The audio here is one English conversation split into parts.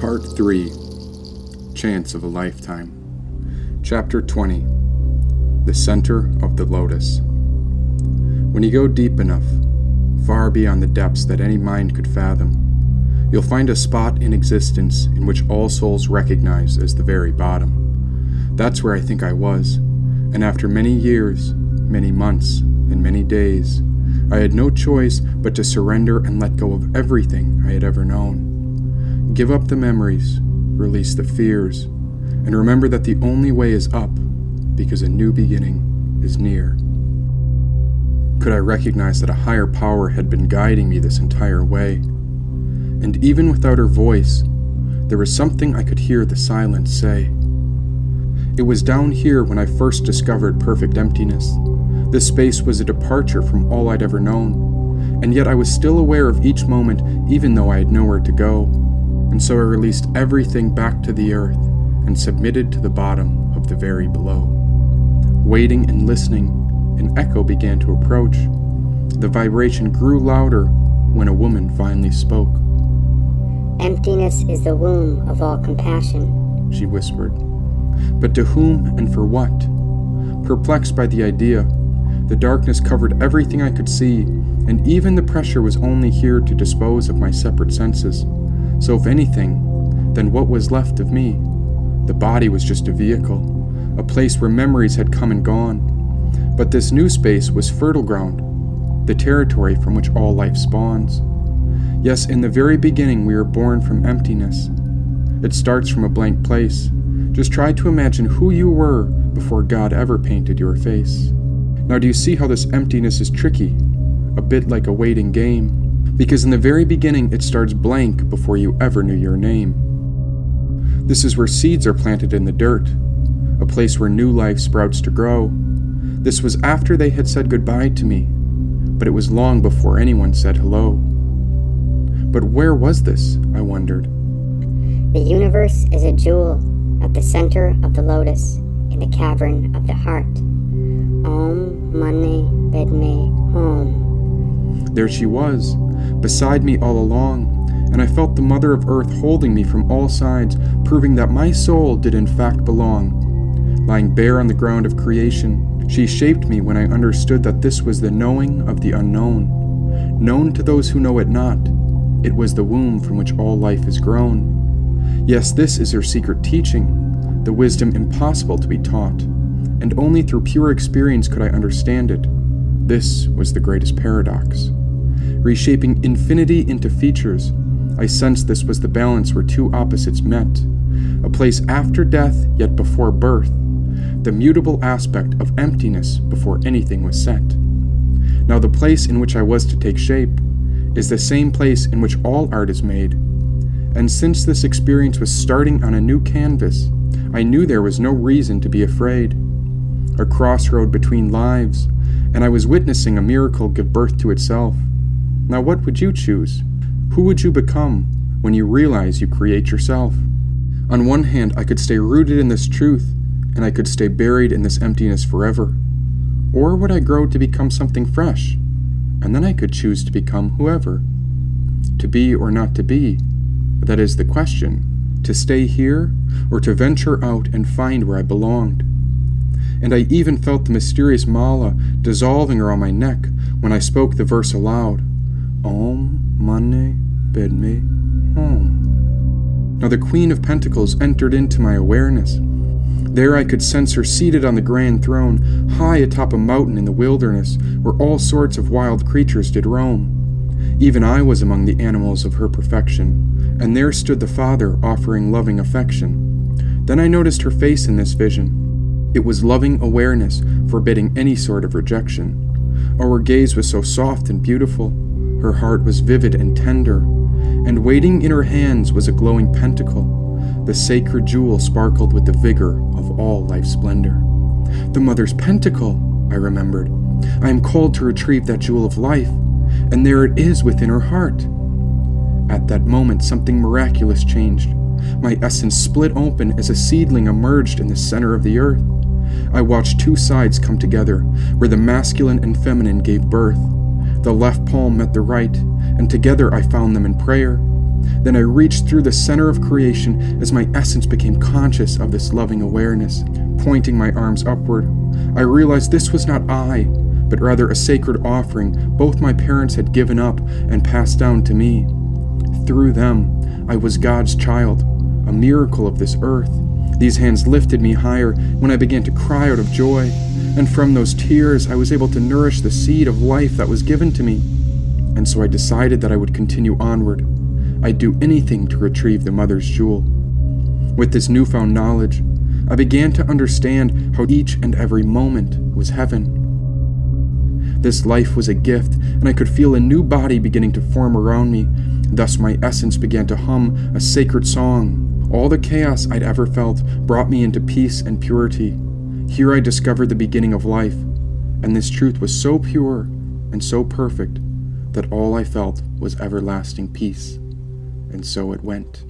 Part 3 Chance of a Lifetime. Chapter 20 The Center of the Lotus. When you go deep enough, far beyond the depths that any mind could fathom, you'll find a spot in existence in which all souls recognize as the very bottom. That's where I think I was, and after many years, many months, and many days, I had no choice but to surrender and let go of everything I had ever known. Give up the memories, release the fears, and remember that the only way is up because a new beginning is near. Could I recognize that a higher power had been guiding me this entire way? And even without her voice, there was something I could hear the silence say. It was down here when I first discovered perfect emptiness. This space was a departure from all I'd ever known, and yet I was still aware of each moment even though I had nowhere to go and so I released everything back to the earth and submitted to the bottom of the very below. Waiting and listening, an echo began to approach. The vibration grew louder when a woman finally spoke. Emptiness is the womb of all compassion, she whispered. But to whom and for what? Perplexed by the idea, the darkness covered everything I could see, and even the pressure was only here to dispose of my separate senses. So, if anything, then what was left of me? The body was just a vehicle, a place where memories had come and gone. But this new space was fertile ground, the territory from which all life spawns. Yes, in the very beginning, we are born from emptiness. It starts from a blank place. Just try to imagine who you were before God ever painted your face. Now, do you see how this emptiness is tricky? A bit like a waiting game because in the very beginning it starts blank before you ever knew your name. This is where seeds are planted in the dirt, a place where new life sprouts to grow. This was after they had said goodbye to me, but it was long before anyone said hello. But where was this? I wondered. The universe is a jewel at the center of the lotus in the cavern of the heart. Om Mani Padme Hum. There she was, beside me all along, and I felt the Mother of Earth holding me from all sides, proving that my soul did in fact belong. Lying bare on the ground of creation, she shaped me when I understood that this was the knowing of the unknown. Known to those who know it not, it was the womb from which all life is grown. Yes, this is her secret teaching, the wisdom impossible to be taught, and only through pure experience could I understand it. This was the greatest paradox reshaping infinity into features. I sensed this was the balance where two opposites met a place after death, yet before birth, the mutable aspect of emptiness before anything was set. Now, the place in which I was to take shape is the same place in which all art is made. And since this experience was starting on a new canvas, I knew there was no reason to be afraid. A crossroad between lives, and I was witnessing a miracle give birth to itself. Now, what would you choose? Who would you become when you realize you create yourself? On one hand, I could stay rooted in this truth, and I could stay buried in this emptiness forever. Or would I grow to become something fresh? And then I could choose to become whoever. To be or not to be, that is the question. To stay here, or to venture out and find where I belonged. And I even felt the mysterious mala dissolving around my neck when I spoke the verse aloud. Om Mani Padme Hum. Now the Queen of Pentacles entered into my awareness. There I could sense her seated on the grand throne, high atop a mountain in the wilderness, where all sorts of wild creatures did roam. Even I was among the animals of her perfection, and there stood the Father offering loving affection. Then I noticed her face in this vision. It was loving awareness, forbidding any sort of rejection. Our gaze was so soft and beautiful. Her heart was vivid and tender, and waiting in her hands was a glowing pentacle. The sacred jewel sparkled with the vigor of all life's splendor. The mother's pentacle, I remembered. I am called to retrieve that jewel of life, and there it is within her heart. At that moment, something miraculous changed. My essence split open as a seedling emerged in the center of the earth. I watched two sides come together, where the masculine and feminine gave birth. The left palm met the right, and together I found them in prayer. Then I reached through the center of creation as my essence became conscious of this loving awareness. Pointing my arms upward, I realized this was not I, but rather a sacred offering both my parents had given up and passed down to me. Through them, I was God's child, a miracle of this earth. These hands lifted me higher when I began to cry out of joy, and from those tears I was able to nourish the seed of life that was given to me. And so I decided that I would continue onward. I'd do anything to retrieve the mother's jewel. With this newfound knowledge, I began to understand how each and every moment was heaven. This life was a gift, and I could feel a new body beginning to form around me. Thus, my essence began to hum a sacred song. All the chaos I'd ever felt brought me into peace and purity. Here I discovered the beginning of life, and this truth was so pure and so perfect that all I felt was everlasting peace. And so it went.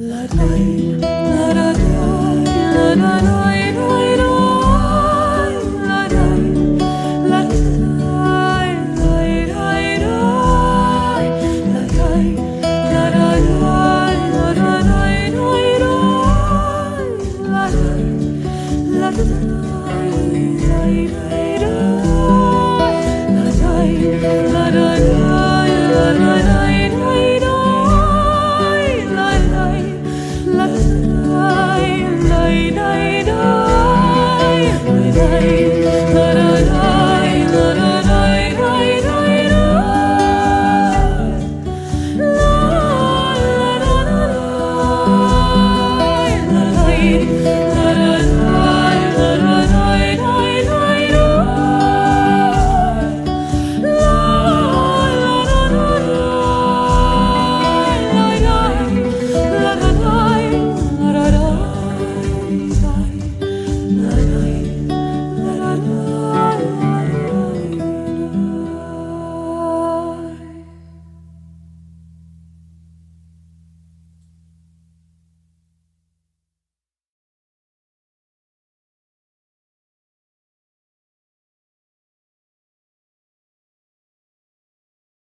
La la la la la